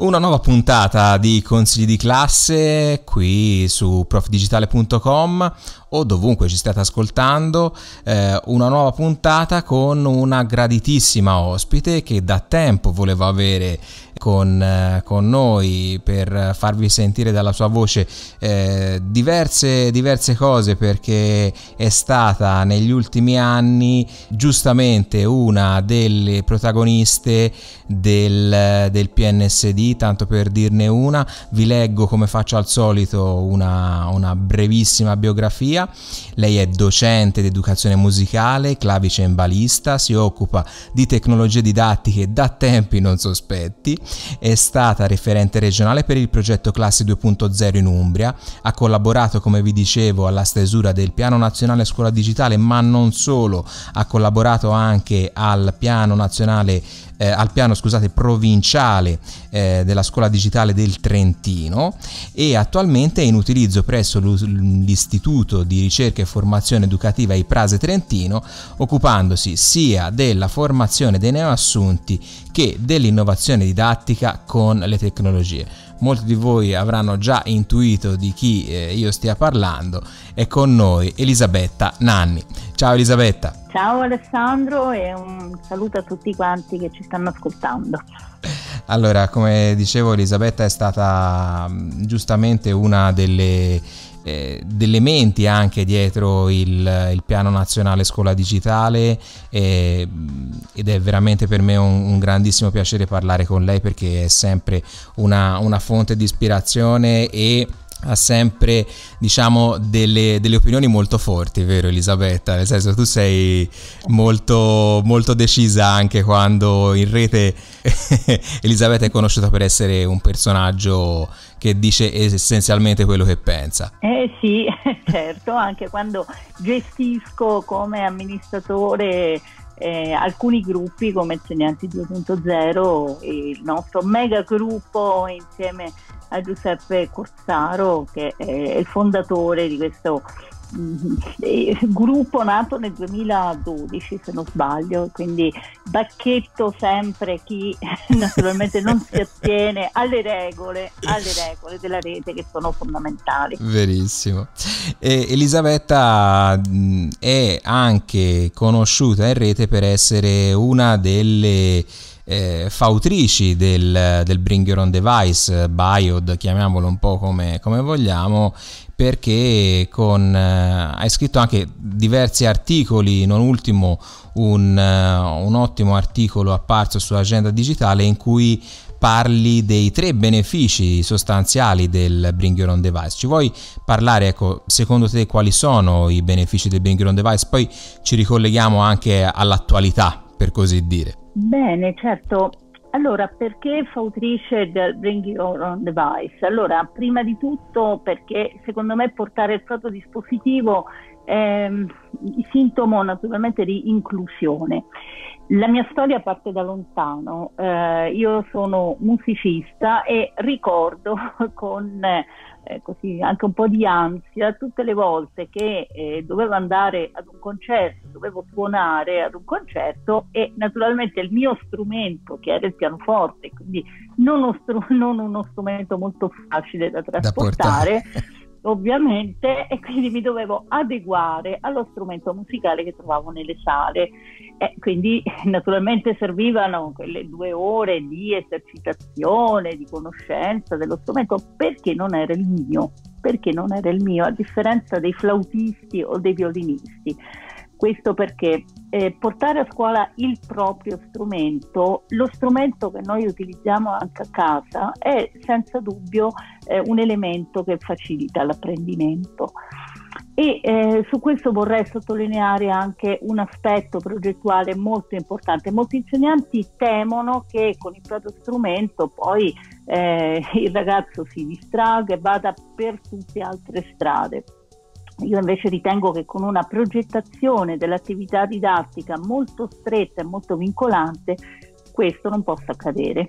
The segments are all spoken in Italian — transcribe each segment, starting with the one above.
Una nuova puntata di consigli di classe qui su profdigitale.com o dovunque ci state ascoltando, eh, una nuova puntata con una graditissima ospite che da tempo volevo avere con, eh, con noi per farvi sentire dalla sua voce eh, diverse, diverse cose perché è stata negli ultimi anni giustamente una delle protagoniste del, del PNSD, tanto per dirne una, vi leggo come faccio al solito una, una brevissima biografia. Lei è docente di educazione musicale, clavicembalista, si occupa di tecnologie didattiche da tempi non sospetti, è stata referente regionale per il progetto Classi 2.0 in Umbria, ha collaborato come vi dicevo alla stesura del Piano Nazionale Scuola Digitale, ma non solo, ha collaborato anche al Piano Nazionale eh, al piano scusate, provinciale eh, della scuola digitale del Trentino e attualmente è in utilizzo presso l'Istituto di ricerca e formazione educativa IPRASE Trentino occupandosi sia della formazione dei neoassunti che dell'innovazione didattica con le tecnologie. Molti di voi avranno già intuito di chi eh, io stia parlando. È con noi Elisabetta Nanni. Ciao Elisabetta. Ciao Alessandro e un saluto a tutti quanti che ci stanno ascoltando. Allora, come dicevo, Elisabetta è stata mm, giustamente una delle eh, delle menti anche dietro il, il, piano nazionale scuola digitale eh, ed è veramente per me un, un, grandissimo piacere parlare con lei perché è sempre una, una fonte di ispirazione e ha sempre diciamo delle, delle, opinioni molto forti, vero Elisabetta? Nel senso tu sei molto, molto decisa anche quando in rete Elisabetta è conosciuta per essere un personaggio che dice essenzialmente quello che pensa. Eh sì, certo, anche quando gestisco come amministratore eh, alcuni gruppi come Insegnanti 2.0, il nostro mega gruppo insieme a Giuseppe Corsaro che è il fondatore di questo mm, gruppo nato nel 2012 se non sbaglio quindi bacchetto sempre chi naturalmente non si attiene alle regole alle regole della rete che sono fondamentali. Verissimo. E Elisabetta mm, è anche conosciuta in rete per essere una delle eh, fautrici del, del, Bring Your Own Device, BIOD, chiamiamolo un po' come, come vogliamo, perché con, eh, hai scritto anche diversi articoli, non ultimo un, uh, un ottimo articolo apparso su Agenda Digitale in cui parli dei tre benefici sostanziali del Bring Your Own Device. Ci vuoi parlare, ecco, secondo te quali sono i benefici del Bring Your Own Device? Poi ci ricolleghiamo anche all'attualità, per così dire. Bene, certo. Allora, perché fautrice del Bring Your Own Device? Allora, prima di tutto perché secondo me portare il proprio dispositivo ehm, sintomo naturalmente di inclusione. La mia storia parte da lontano, eh, io sono musicista e ricordo con eh, così, anche un po' di ansia tutte le volte che eh, dovevo andare ad un concerto, dovevo suonare ad un concerto e naturalmente il mio strumento che era il pianoforte, quindi non, uno, str- non uno strumento molto facile da trasportare. Da ovviamente e quindi mi dovevo adeguare allo strumento musicale che trovavo nelle sale. E quindi naturalmente servivano quelle due ore di esercitazione, di conoscenza dello strumento perché non era il mio, perché non era il mio a differenza dei flautisti o dei violinisti questo perché eh, portare a scuola il proprio strumento, lo strumento che noi utilizziamo anche a casa, è senza dubbio eh, un elemento che facilita l'apprendimento. E eh, su questo vorrei sottolineare anche un aspetto progettuale molto importante. Molti insegnanti temono che con il proprio strumento poi eh, il ragazzo si distragga e vada per tutte altre strade. Io invece ritengo che con una progettazione dell'attività didattica molto stretta e molto vincolante questo non possa accadere.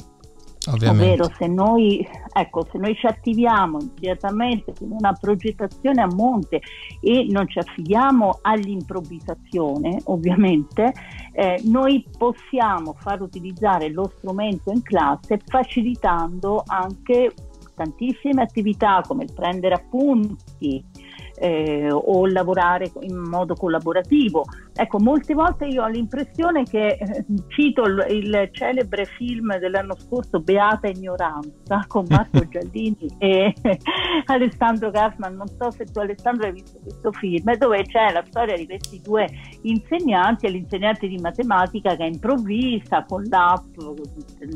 Ovviamente. Ovvero se noi, ecco, se noi ci attiviamo immediatamente in una progettazione a monte e non ci affidiamo all'improvvisazione, ovviamente, eh, noi possiamo far utilizzare lo strumento in classe facilitando anche tantissime attività come il prendere appunti, eh, o lavorare in modo collaborativo. Ecco, molte volte io ho l'impressione che, eh, cito il, il, celebre film dell'anno scorso, Beata Ignoranza, con Marco Gialdini e Alessandro Gassman, non so se tu Alessandro hai visto questo film, dove c'è la storia di questi due insegnanti l'insegnante di matematica che improvvisa con l'app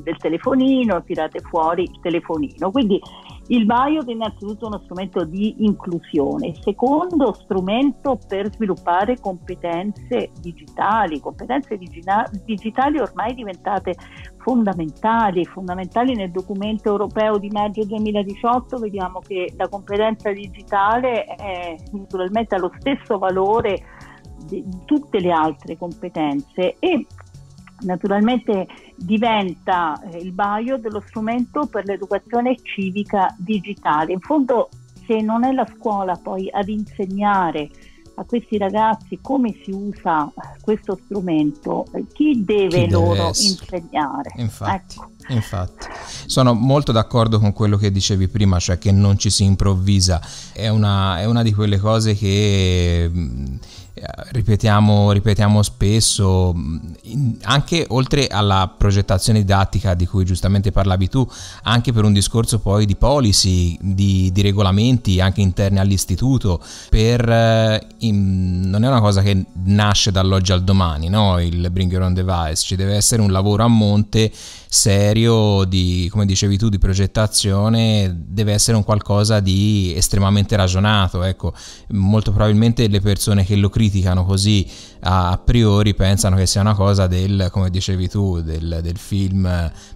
del telefonino, tirate fuori il telefonino. Quindi il BIOD è innanzitutto uno strumento di inclusione, secondo strumento per sviluppare competenze digitali, competenze digina- digitali ormai diventate fondamentali, fondamentali nel documento europeo di maggio 2018 vediamo che la competenza digitale è naturalmente allo stesso valore di tutte le altre competenze e naturalmente diventa eh, il bio dello strumento per l'educazione civica digitale. In fondo se non è la scuola poi ad insegnare a questi ragazzi come si usa questo strumento, chi deve, chi deve loro essere. insegnare? Infatti, ecco. infatti, sono molto d'accordo con quello che dicevi prima, cioè che non ci si improvvisa, è una, è una di quelle cose che ripetiamo, ripetiamo spesso, anche oltre alla progettazione didattica di cui giustamente parlavi tu, anche per un discorso poi di policy, di, di regolamenti anche interni all'istituto, per, eh, in, non è una cosa che nasce dall'oggi al domani, no? il Bring Your Own Device, ci deve essere un lavoro a monte serio di, come dicevi tu, di progettazione, deve essere un qualcosa di estremamente ragionato, ecco, molto probabilmente le persone che lo criticano così a priori pensano che sia una cosa del, come dicevi tu, del, del film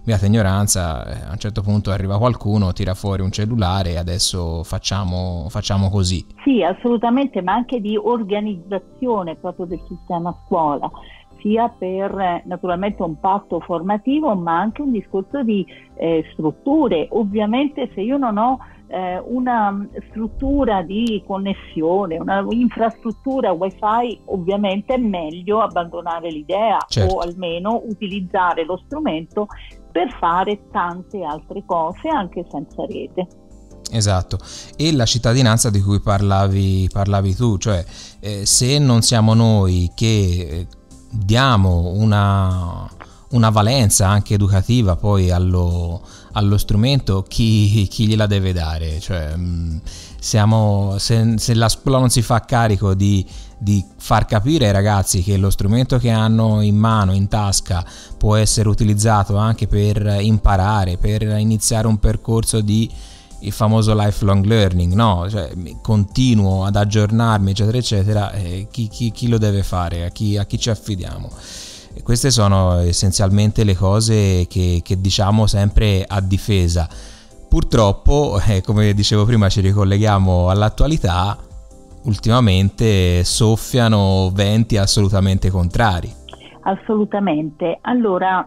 Beata Ignoranza, eh, a un certo punto arriva qualcuno, tira fuori un cellulare e adesso facciamo, facciamo così. Sì, assolutamente, ma anche di organizzazione proprio del sistema scuola sia per naturalmente un patto formativo ma anche un discorso di eh, strutture. Ovviamente se io non ho eh, una struttura di connessione, una infrastruttura wifi, ovviamente è meglio abbandonare l'idea certo. o almeno utilizzare lo strumento per fare tante altre cose anche senza rete. Esatto, e la cittadinanza di cui parlavi, parlavi tu, cioè eh, se non siamo noi che eh, diamo una, una valenza anche educativa poi allo, allo strumento, chi, chi, gliela deve dare? Cioè, mm, siamo, se, se, la scuola non si fa carico di, di, far capire ai ragazzi che lo strumento che hanno in mano, in tasca, può essere utilizzato anche per imparare, per iniziare un percorso di il famoso lifelong learning, no? Cioè, continuo ad aggiornarmi, eccetera, eccetera, eh, chi, chi, chi, lo deve fare, a chi, a chi ci affidiamo? E queste sono essenzialmente le cose che, che diciamo sempre a difesa. Purtroppo, eh, come dicevo prima, ci ricolleghiamo all'attualità, ultimamente soffiano venti assolutamente contrari. Assolutamente. Allora,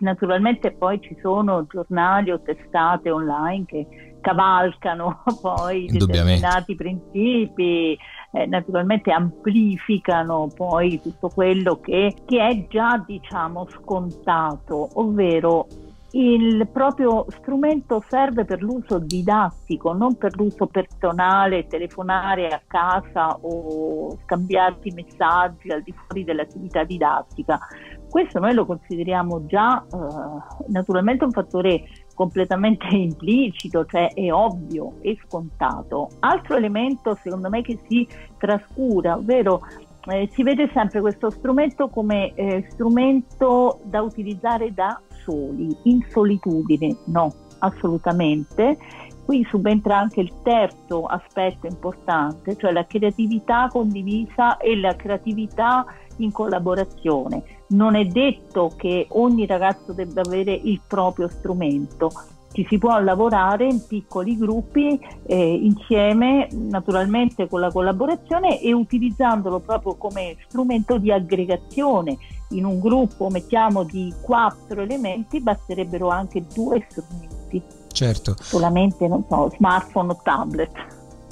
naturalmente poi ci sono giornali o testate online che cavalcano poi determinati principi, eh, naturalmente amplificano poi tutto quello che, che è già diciamo scontato, ovvero il proprio strumento serve per l'uso didattico, non per l'uso personale, telefonare a casa o scambiarsi messaggi al di fuori dell'attività didattica. Questo noi lo consideriamo già eh, naturalmente un fattore completamente implicito, cioè è ovvio, è scontato. Altro elemento secondo me che si trascura, ovvero eh, si vede sempre questo strumento come eh, strumento da utilizzare da soli, in solitudine, no, assolutamente. Qui subentra anche il terzo aspetto importante, cioè la creatività condivisa e la creatività in collaborazione. Non è detto che ogni ragazzo debba avere il proprio strumento, ci si può lavorare in piccoli gruppi eh, insieme, naturalmente con la collaborazione e utilizzandolo proprio come strumento di aggregazione in un gruppo mettiamo di quattro elementi, basterebbero anche due strumenti. Certo. Solamente, non so, smartphone o tablet.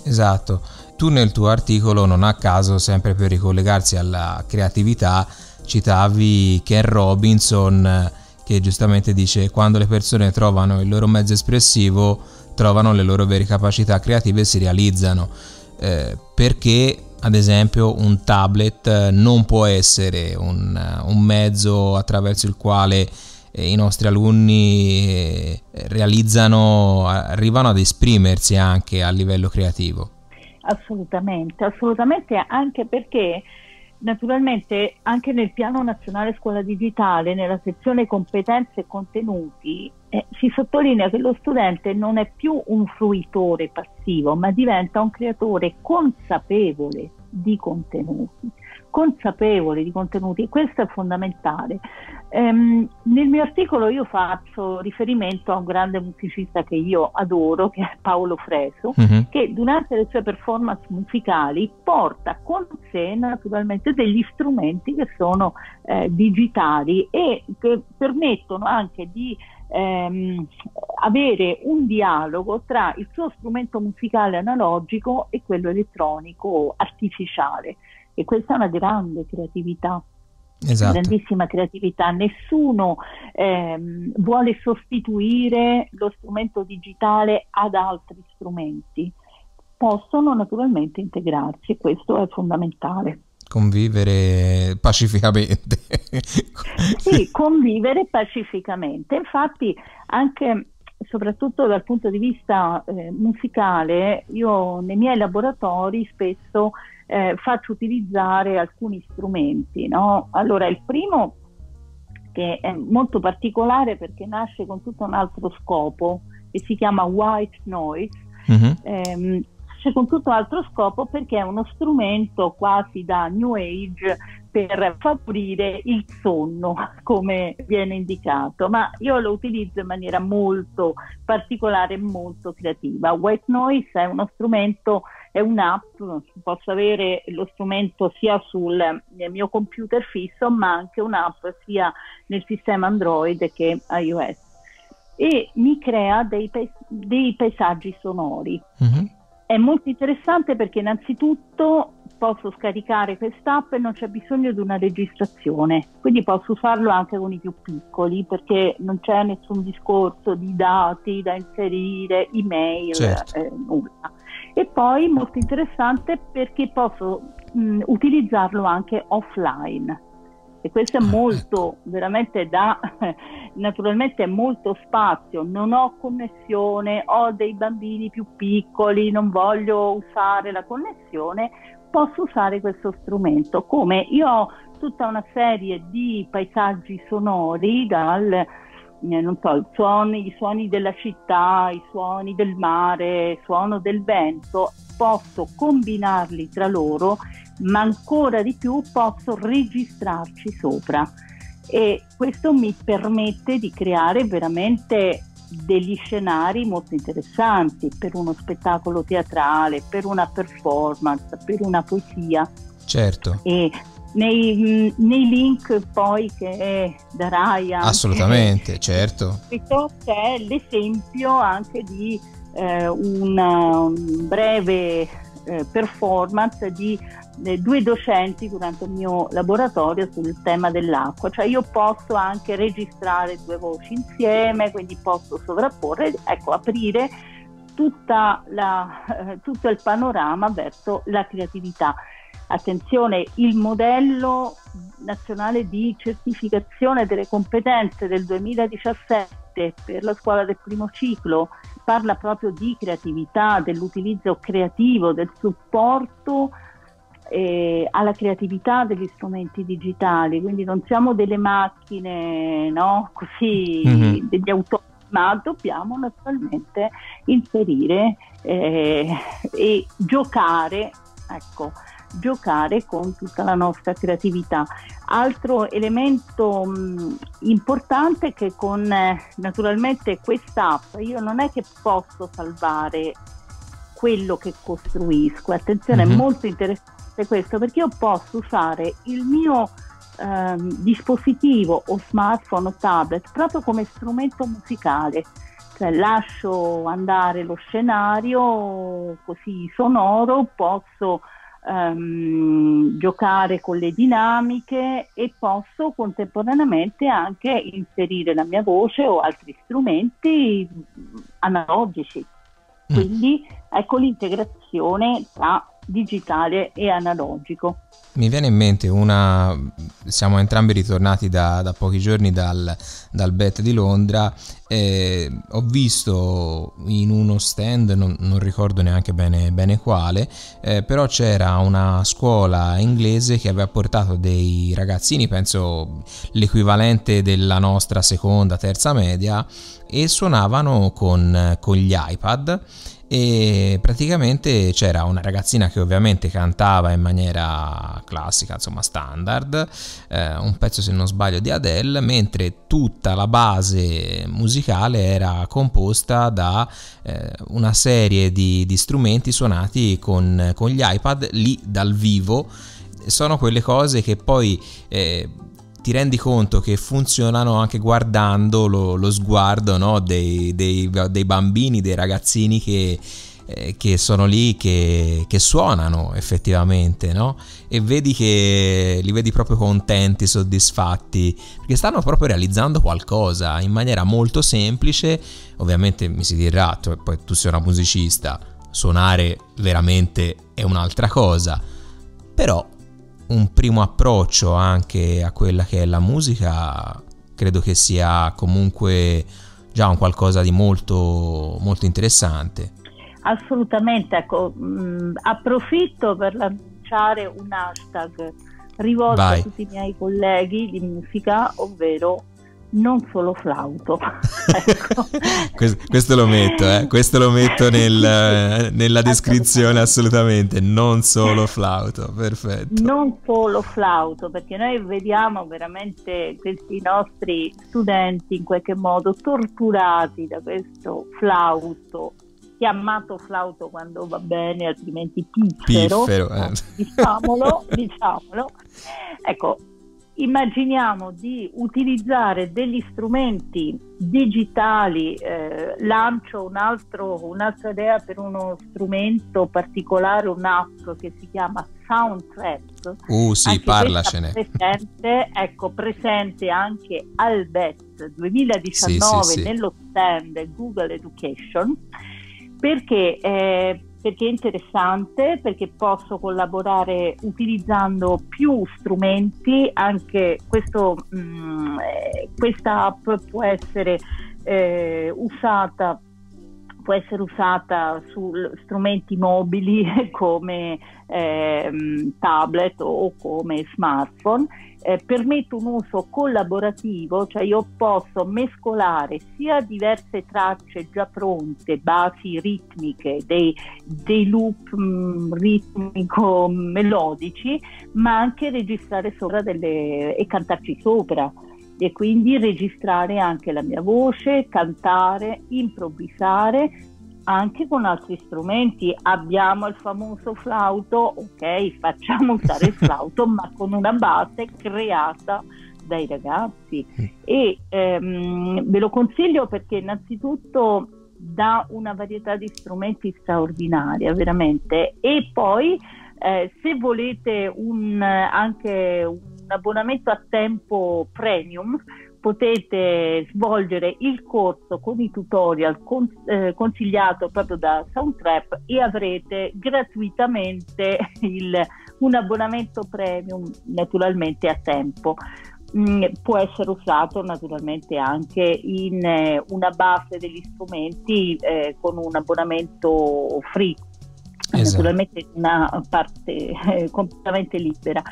Esatto. Tu nel tuo articolo, non a caso, sempre per ricollegarsi alla creatività, citavi Ken Robinson che giustamente dice quando le persone trovano il loro mezzo espressivo, trovano le loro vere capacità creative e si realizzano. Eh, perché ad esempio un tablet eh, non può essere un, eh, un mezzo attraverso il quale eh, i nostri alunni realizzano, arrivano ad esprimersi anche a livello creativo. Assolutamente, assolutamente anche perché naturalmente anche nel piano nazionale scuola digitale, nella sezione competenze e contenuti, eh, si sottolinea che lo studente non è più un fruitore passivo, ma diventa un creatore consapevole di contenuti consapevole di contenuti e questo è fondamentale. Um, nel mio articolo io faccio riferimento a un grande musicista che io adoro, che è Paolo Freso, uh-huh. che durante le sue performance musicali porta con sé naturalmente degli strumenti che sono eh, digitali e che permettono anche di ehm, avere un dialogo tra il suo strumento musicale analogico e quello elettronico artificiale e questa è una grande creatività. Esatto. grandissima creatività, nessuno ehm, vuole sostituire lo strumento digitale ad altri strumenti, possono naturalmente integrarsi e questo è fondamentale. Convivere pacificamente. sì, convivere pacificamente. Infatti anche soprattutto dal punto di vista eh, musicale, io nei miei laboratori spesso eh, faccio utilizzare alcuni strumenti. No? Allora, il primo che è molto particolare perché nasce con tutto un altro scopo e si chiama white noise. Mm-hmm. Ehm, nasce con tutto un altro scopo perché è uno strumento quasi da new age per favorire il sonno, come viene indicato, ma io lo utilizzo in maniera molto particolare e molto creativa. White Noise è uno strumento, è un'app, posso avere lo strumento sia sul mio computer fisso, ma anche un'app sia nel sistema Android che iOS e mi crea dei, dei paesaggi sonori. Mm-hmm. È molto interessante perché innanzitutto posso scaricare quest'app e non c'è bisogno di una registrazione, quindi posso farlo anche con i più piccoli perché non c'è nessun discorso di dati da inserire, email, certo. eh, nulla. E poi molto interessante perché posso mh, utilizzarlo anche offline e questo è molto, veramente da, naturalmente è molto spazio, non ho connessione, ho dei bambini più piccoli, non voglio usare la connessione, posso usare questo strumento. Come io ho tutta una serie di paesaggi sonori dal non so, i suoni, i suoni della città, i suoni del mare, il suono del vento, posso combinarli tra loro, ma ancora di più posso registrarci sopra e questo mi permette di creare veramente degli scenari molto interessanti per uno spettacolo teatrale, per una performance, per una poesia. Certo. E nei, nei link poi che darai anche, assolutamente, certo. C'è l'esempio anche di eh, una, un breve eh, performance di eh, due docenti durante il mio laboratorio sul tema dell'acqua, cioè io posso anche registrare due voci insieme, quindi posso sovrapporre, ecco, aprire la, eh, tutto il panorama verso la creatività. Attenzione, il modello nazionale di certificazione delle competenze del 2017 per la scuola del primo ciclo parla proprio di creatività, dell'utilizzo creativo, del supporto eh, alla creatività degli strumenti digitali, quindi non siamo delle macchine, no? Così, mm-hmm. degli autori, ma dobbiamo naturalmente inserire eh, e giocare, ecco, giocare con tutta la nostra creatività. Altro elemento mh, importante è che con eh, naturalmente quest'app io non è che posso salvare quello che costruisco, attenzione, mm-hmm. è molto interessante questo perché io posso usare il mio ehm, dispositivo o smartphone o tablet proprio come strumento musicale. Cioè, lascio andare lo scenario così sonoro, posso ehm, giocare con le dinamiche e posso contemporaneamente anche inserire la mia voce o altri strumenti analogici. Mm. Quindi ecco l'integrazione tra digitale e analogico. Mi viene in mente una, siamo entrambi ritornati da, da pochi giorni dal, dal BET di Londra, eh, ho visto in uno stand, non, non ricordo neanche bene, bene quale, eh, però c'era una scuola inglese che aveva portato dei ragazzini, penso l'equivalente della nostra seconda, terza media, e suonavano con, con gli iPad e praticamente c'era una ragazzina che ovviamente cantava in maniera classica, insomma standard, eh, un pezzo se non sbaglio di Adele, mentre tutta la base musicale era composta da eh, una serie di, di strumenti suonati con, con, gli iPad lì dal vivo. Sono quelle cose che poi eh, ti rendi conto che funzionano anche guardando lo, lo sguardo no? dei, dei, dei, bambini, dei ragazzini che, eh, che sono lì, che, che suonano effettivamente, no? E vedi che li vedi proprio contenti, soddisfatti, perché stanno proprio realizzando qualcosa in maniera molto semplice. Ovviamente mi si dirà, poi tu sei una musicista, suonare veramente è un'altra cosa, però un primo approccio anche a quella che è la musica, credo che sia comunque già un qualcosa di molto, molto interessante. Assolutamente, ecco, mh, mm, approfitto per lanciare un hashtag rivolto Vai. a tutti i miei colleghi di musica, ovvero non solo flauto. ecco. questo, questo, lo metto, eh? questo lo metto nel, nella descrizione assolutamente, non solo flauto, perfetto. Non solo flauto, perché noi vediamo veramente questi nostri studenti in qualche modo torturati da questo flauto chiamato flauto quando va bene, altrimenti piffero, piffero eh. diciamolo, diciamolo. Ecco, immaginiamo di utilizzare degli strumenti digitali, eh, lancio un altro, un'altra idea per uno strumento particolare, un'app che si chiama Soundtrap. Uh sì, parlacene. Presente, ecco, presente anche al BET 2019 sì, sì, sì. nello stand Google Education, perché eh, perché è interessante, perché posso collaborare utilizzando più strumenti, anche questo, mh, mm, eh, questa app può essere eh, usata può essere usata su strumenti mobili come eh, tablet o come smartphone, eh, permette un uso collaborativo, cioè io posso mescolare sia diverse tracce già pronte, basi ritmiche, dei, dei loop mh, ritmico-melodici, ma anche registrare sopra delle, e cantarci sopra e quindi registrare anche la mia voce, cantare, improvvisare anche con altri strumenti. Abbiamo il famoso flauto, ok, facciamo usare il flauto, ma con una base creata dai ragazzi mm. e ehm, ve lo consiglio perché innanzitutto dà una varietà di strumenti straordinaria veramente e poi eh, se volete un, anche un abbonamento a tempo premium potete svolgere il corso con i tutorial con, eh, consigliato proprio da Soundtrap e avrete gratuitamente il, un abbonamento premium naturalmente a tempo. Mm, può essere usato naturalmente anche in eh, una base degli strumenti eh, con un abbonamento free, esatto. naturalmente una parte eh, completamente libera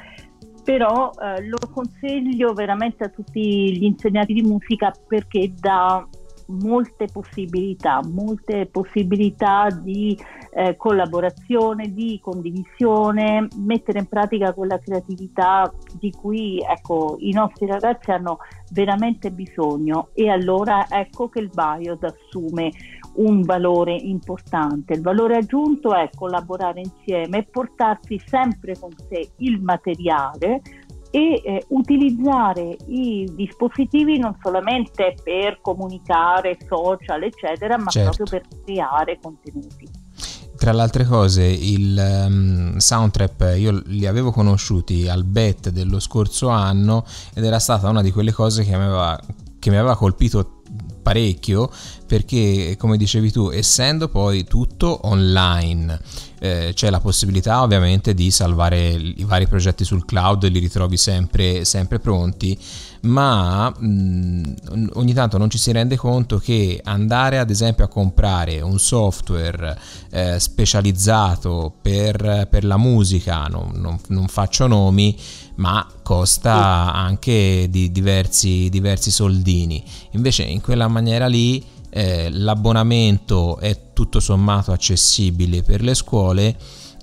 però eh, lo consiglio veramente a tutti gli insegnanti di musica perché dà molte possibilità, molte possibilità di eh, collaborazione, di condivisione, mettere in pratica quella creatività di cui ecco, i nostri ragazzi hanno veramente bisogno. E allora ecco che il BIOS assume un valore importante. Il valore aggiunto è collaborare insieme e portarsi sempre con sé il materiale e eh, utilizzare i dispositivi non solamente per comunicare, social, eccetera, ma certo. proprio per creare contenuti. Tra le altre cose, il um, Soundtrap io li avevo conosciuti al BET dello scorso anno ed era stata una di quelle cose che mi aveva, che mi aveva colpito parecchio perché come dicevi tu essendo poi tutto online eh, c'è la possibilità ovviamente di salvare i vari progetti sul cloud li ritrovi sempre, sempre pronti ma mh, mm, ogni tanto non ci si rende conto che andare ad esempio a comprare un software eh, specializzato per, per, la musica non, non, non faccio nomi ma costa anche di diversi, diversi soldini. Invece in quella maniera lì eh, l'abbonamento è tutto sommato accessibile per le scuole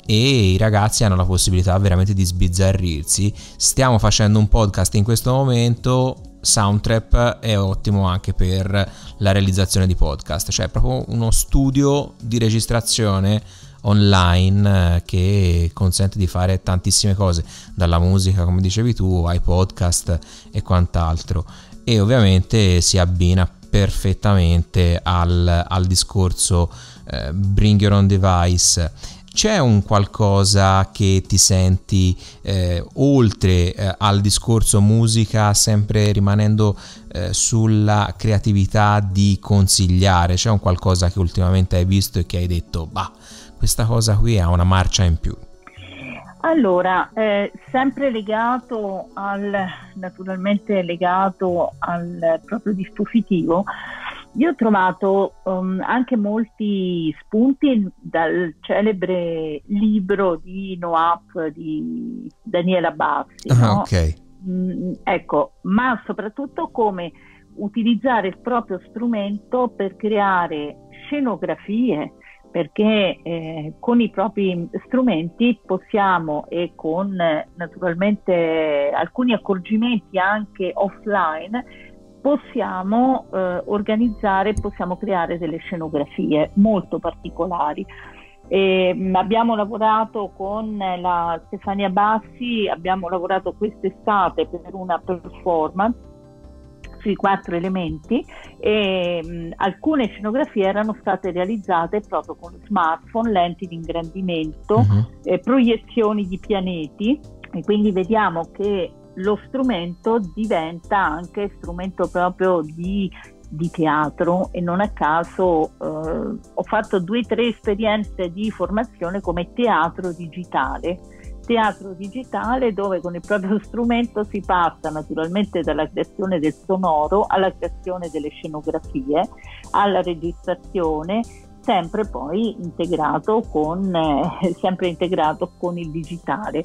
e i ragazzi hanno la possibilità veramente di sbizzarrirsi. Stiamo facendo un podcast in questo momento, Soundtrap è ottimo anche per la realizzazione di podcast, cioè proprio uno studio di registrazione online eh, che consente di fare tantissime cose, dalla musica come dicevi tu ai podcast e quant'altro e ovviamente si abbina perfettamente al, al discorso eh, Bring Your Own Device. C'è un qualcosa che ti senti eh, oltre eh, al discorso musica, sempre rimanendo eh, sulla creatività di consigliare? C'è un qualcosa che ultimamente hai visto e che hai detto, bah, questa cosa qui ha una marcia in più? Allora, eh, sempre legato al, naturalmente legato al proprio dispositivo, io ho trovato um, anche molti spunti dal celebre libro di Noap di Daniela Bassi. Ah, no? ok. Mm, ecco, ma soprattutto come utilizzare il proprio strumento per creare scenografie, perché eh, con i propri strumenti possiamo e con eh, naturalmente alcuni accorgimenti anche offline possiamo eh, organizzare, possiamo creare delle scenografie molto particolari. E, mm, abbiamo lavorato con la Stefania Bassi, abbiamo lavorato quest'estate per una performance sui quattro elementi e mh, alcune scenografie erano state realizzate proprio con smartphone, lenti di ingrandimento, uh-huh. eh, proiezioni di pianeti e quindi vediamo che lo strumento diventa anche strumento proprio di, di teatro e non a caso eh, ho fatto due o tre esperienze di formazione come teatro digitale teatro digitale dove con il proprio strumento si passa naturalmente dalla creazione del sonoro alla creazione delle scenografie, alla registrazione, sempre poi integrato con, eh, sempre integrato con il digitale.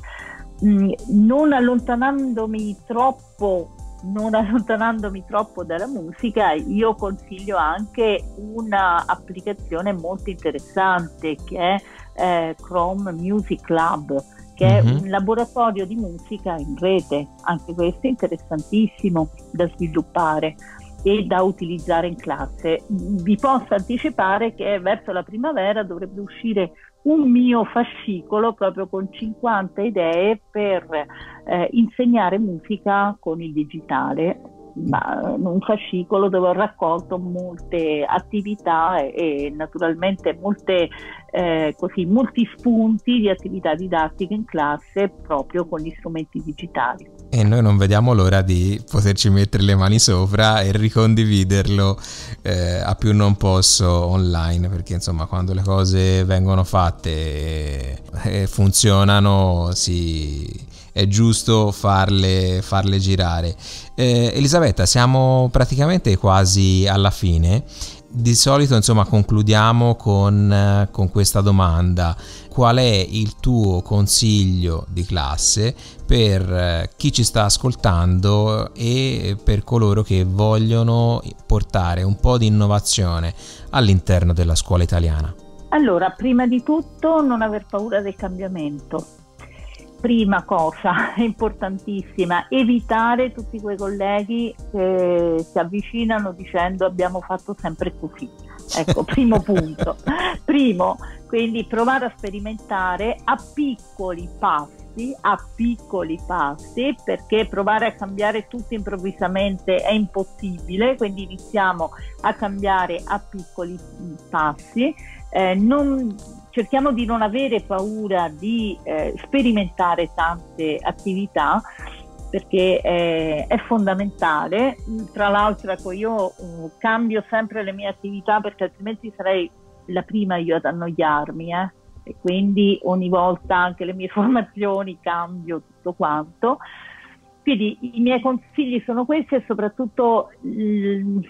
Mm, non allontanandomi troppo non allontanandomi troppo dalla musica, io consiglio anche un'applicazione molto interessante che è eh, Chrome Music Club che è mm-hmm. un laboratorio di musica in rete, anche questo è interessantissimo da sviluppare e da utilizzare in classe. Vi posso anticipare che verso la primavera dovrebbe uscire un mio fascicolo proprio con 50 idee per eh, insegnare musica con il digitale ma un fascicolo dove ho raccolto molte attività e, e naturalmente molte, eh, così, molti spunti di attività didattiche in classe proprio con gli strumenti digitali. E noi non vediamo l'ora di poterci mettere le mani sopra e ricondividerlo eh, a più non posso online, perché insomma quando le cose vengono fatte e, e funzionano si è giusto farle, farle girare. Eh, Elisabetta, siamo praticamente quasi alla fine. Di solito, insomma, concludiamo con, con questa domanda. Qual è il tuo consiglio di classe per eh, chi ci sta ascoltando e per coloro che vogliono portare un po' di innovazione all'interno della scuola italiana? Allora, prima di tutto non aver paura del cambiamento prima cosa importantissima, evitare tutti quei colleghi che si avvicinano dicendo abbiamo fatto sempre così. Ecco, primo punto. Primo, quindi provare a sperimentare a piccoli passi a piccoli passi, perché provare a cambiare tutto improvvisamente è impossibile, quindi iniziamo a cambiare a piccoli passi. Eh, non, cerchiamo di non avere paura di eh, sperimentare tante attività perché è, è, fondamentale. Tra l'altro ecco, io uh, cambio sempre le mie attività perché altrimenti sarei la prima io ad annoiarmi. Eh? e quindi ogni volta anche le mie formazioni cambio tutto quanto. Quindi i miei consigli sono questi e soprattutto mh,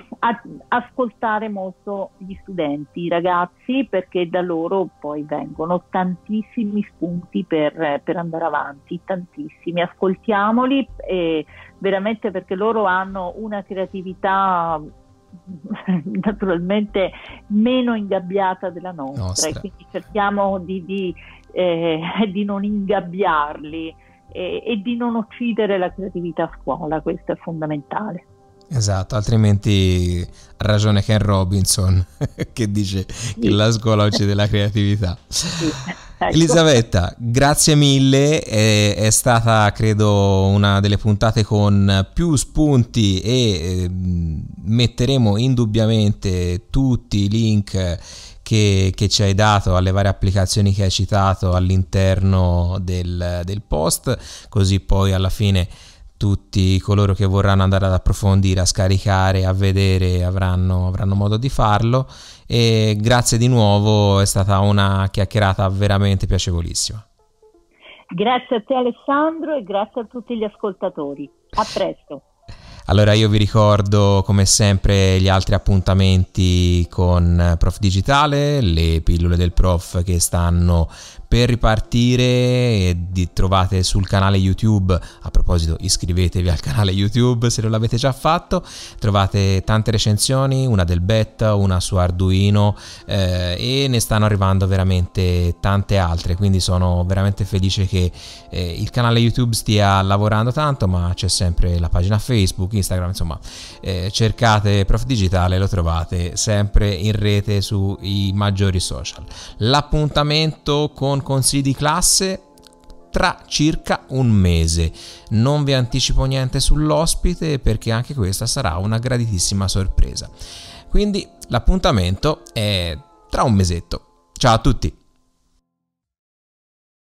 ascoltare molto gli studenti, i ragazzi, perché da loro poi vengono tantissimi spunti per, per andare avanti, tantissimi. Ascoltiamoli e veramente perché loro hanno una creatività naturalmente meno ingabbiata della nostra, nostra. e quindi cerchiamo di, di, eh, di non ingabbiarli e, e di non uccidere la creatività a scuola, questo è fondamentale. Esatto, altrimenti ha ragione Ken Robinson che dice sì. che la scuola uccide la creatività. Sì. Ecco. Elisabetta, grazie mille, è, è, stata credo una delle puntate con più spunti e eh, metteremo indubbiamente tutti i link che, che, ci hai dato alle varie applicazioni che hai citato all'interno del, del post, così poi alla fine tutti coloro che vorranno andare ad approfondire, a scaricare, a vedere avranno, avranno modo di farlo e grazie di nuovo, è stata una chiacchierata veramente piacevolissima. Grazie a te Alessandro e grazie a tutti gli ascoltatori. A presto. Allora io vi ricordo come sempre gli altri appuntamenti con Prof Digitale, le pillole del prof che stanno per ripartire trovate sul canale YouTube. A proposito, iscrivetevi al canale YouTube se non l'avete già fatto. Trovate tante recensioni, una del beta, una su Arduino eh, e ne stanno arrivando veramente tante altre. Quindi sono veramente felice che eh, il canale YouTube stia lavorando tanto, ma c'è sempre la pagina Facebook, Instagram, insomma, eh, cercate Prof Digitale, lo trovate sempre in rete sui maggiori social. L'appuntamento con con consigli di classe tra circa un mese. Non vi anticipo niente sull'ospite perché anche questa sarà una graditissima sorpresa. Quindi l'appuntamento è tra un mesetto. Ciao a tutti!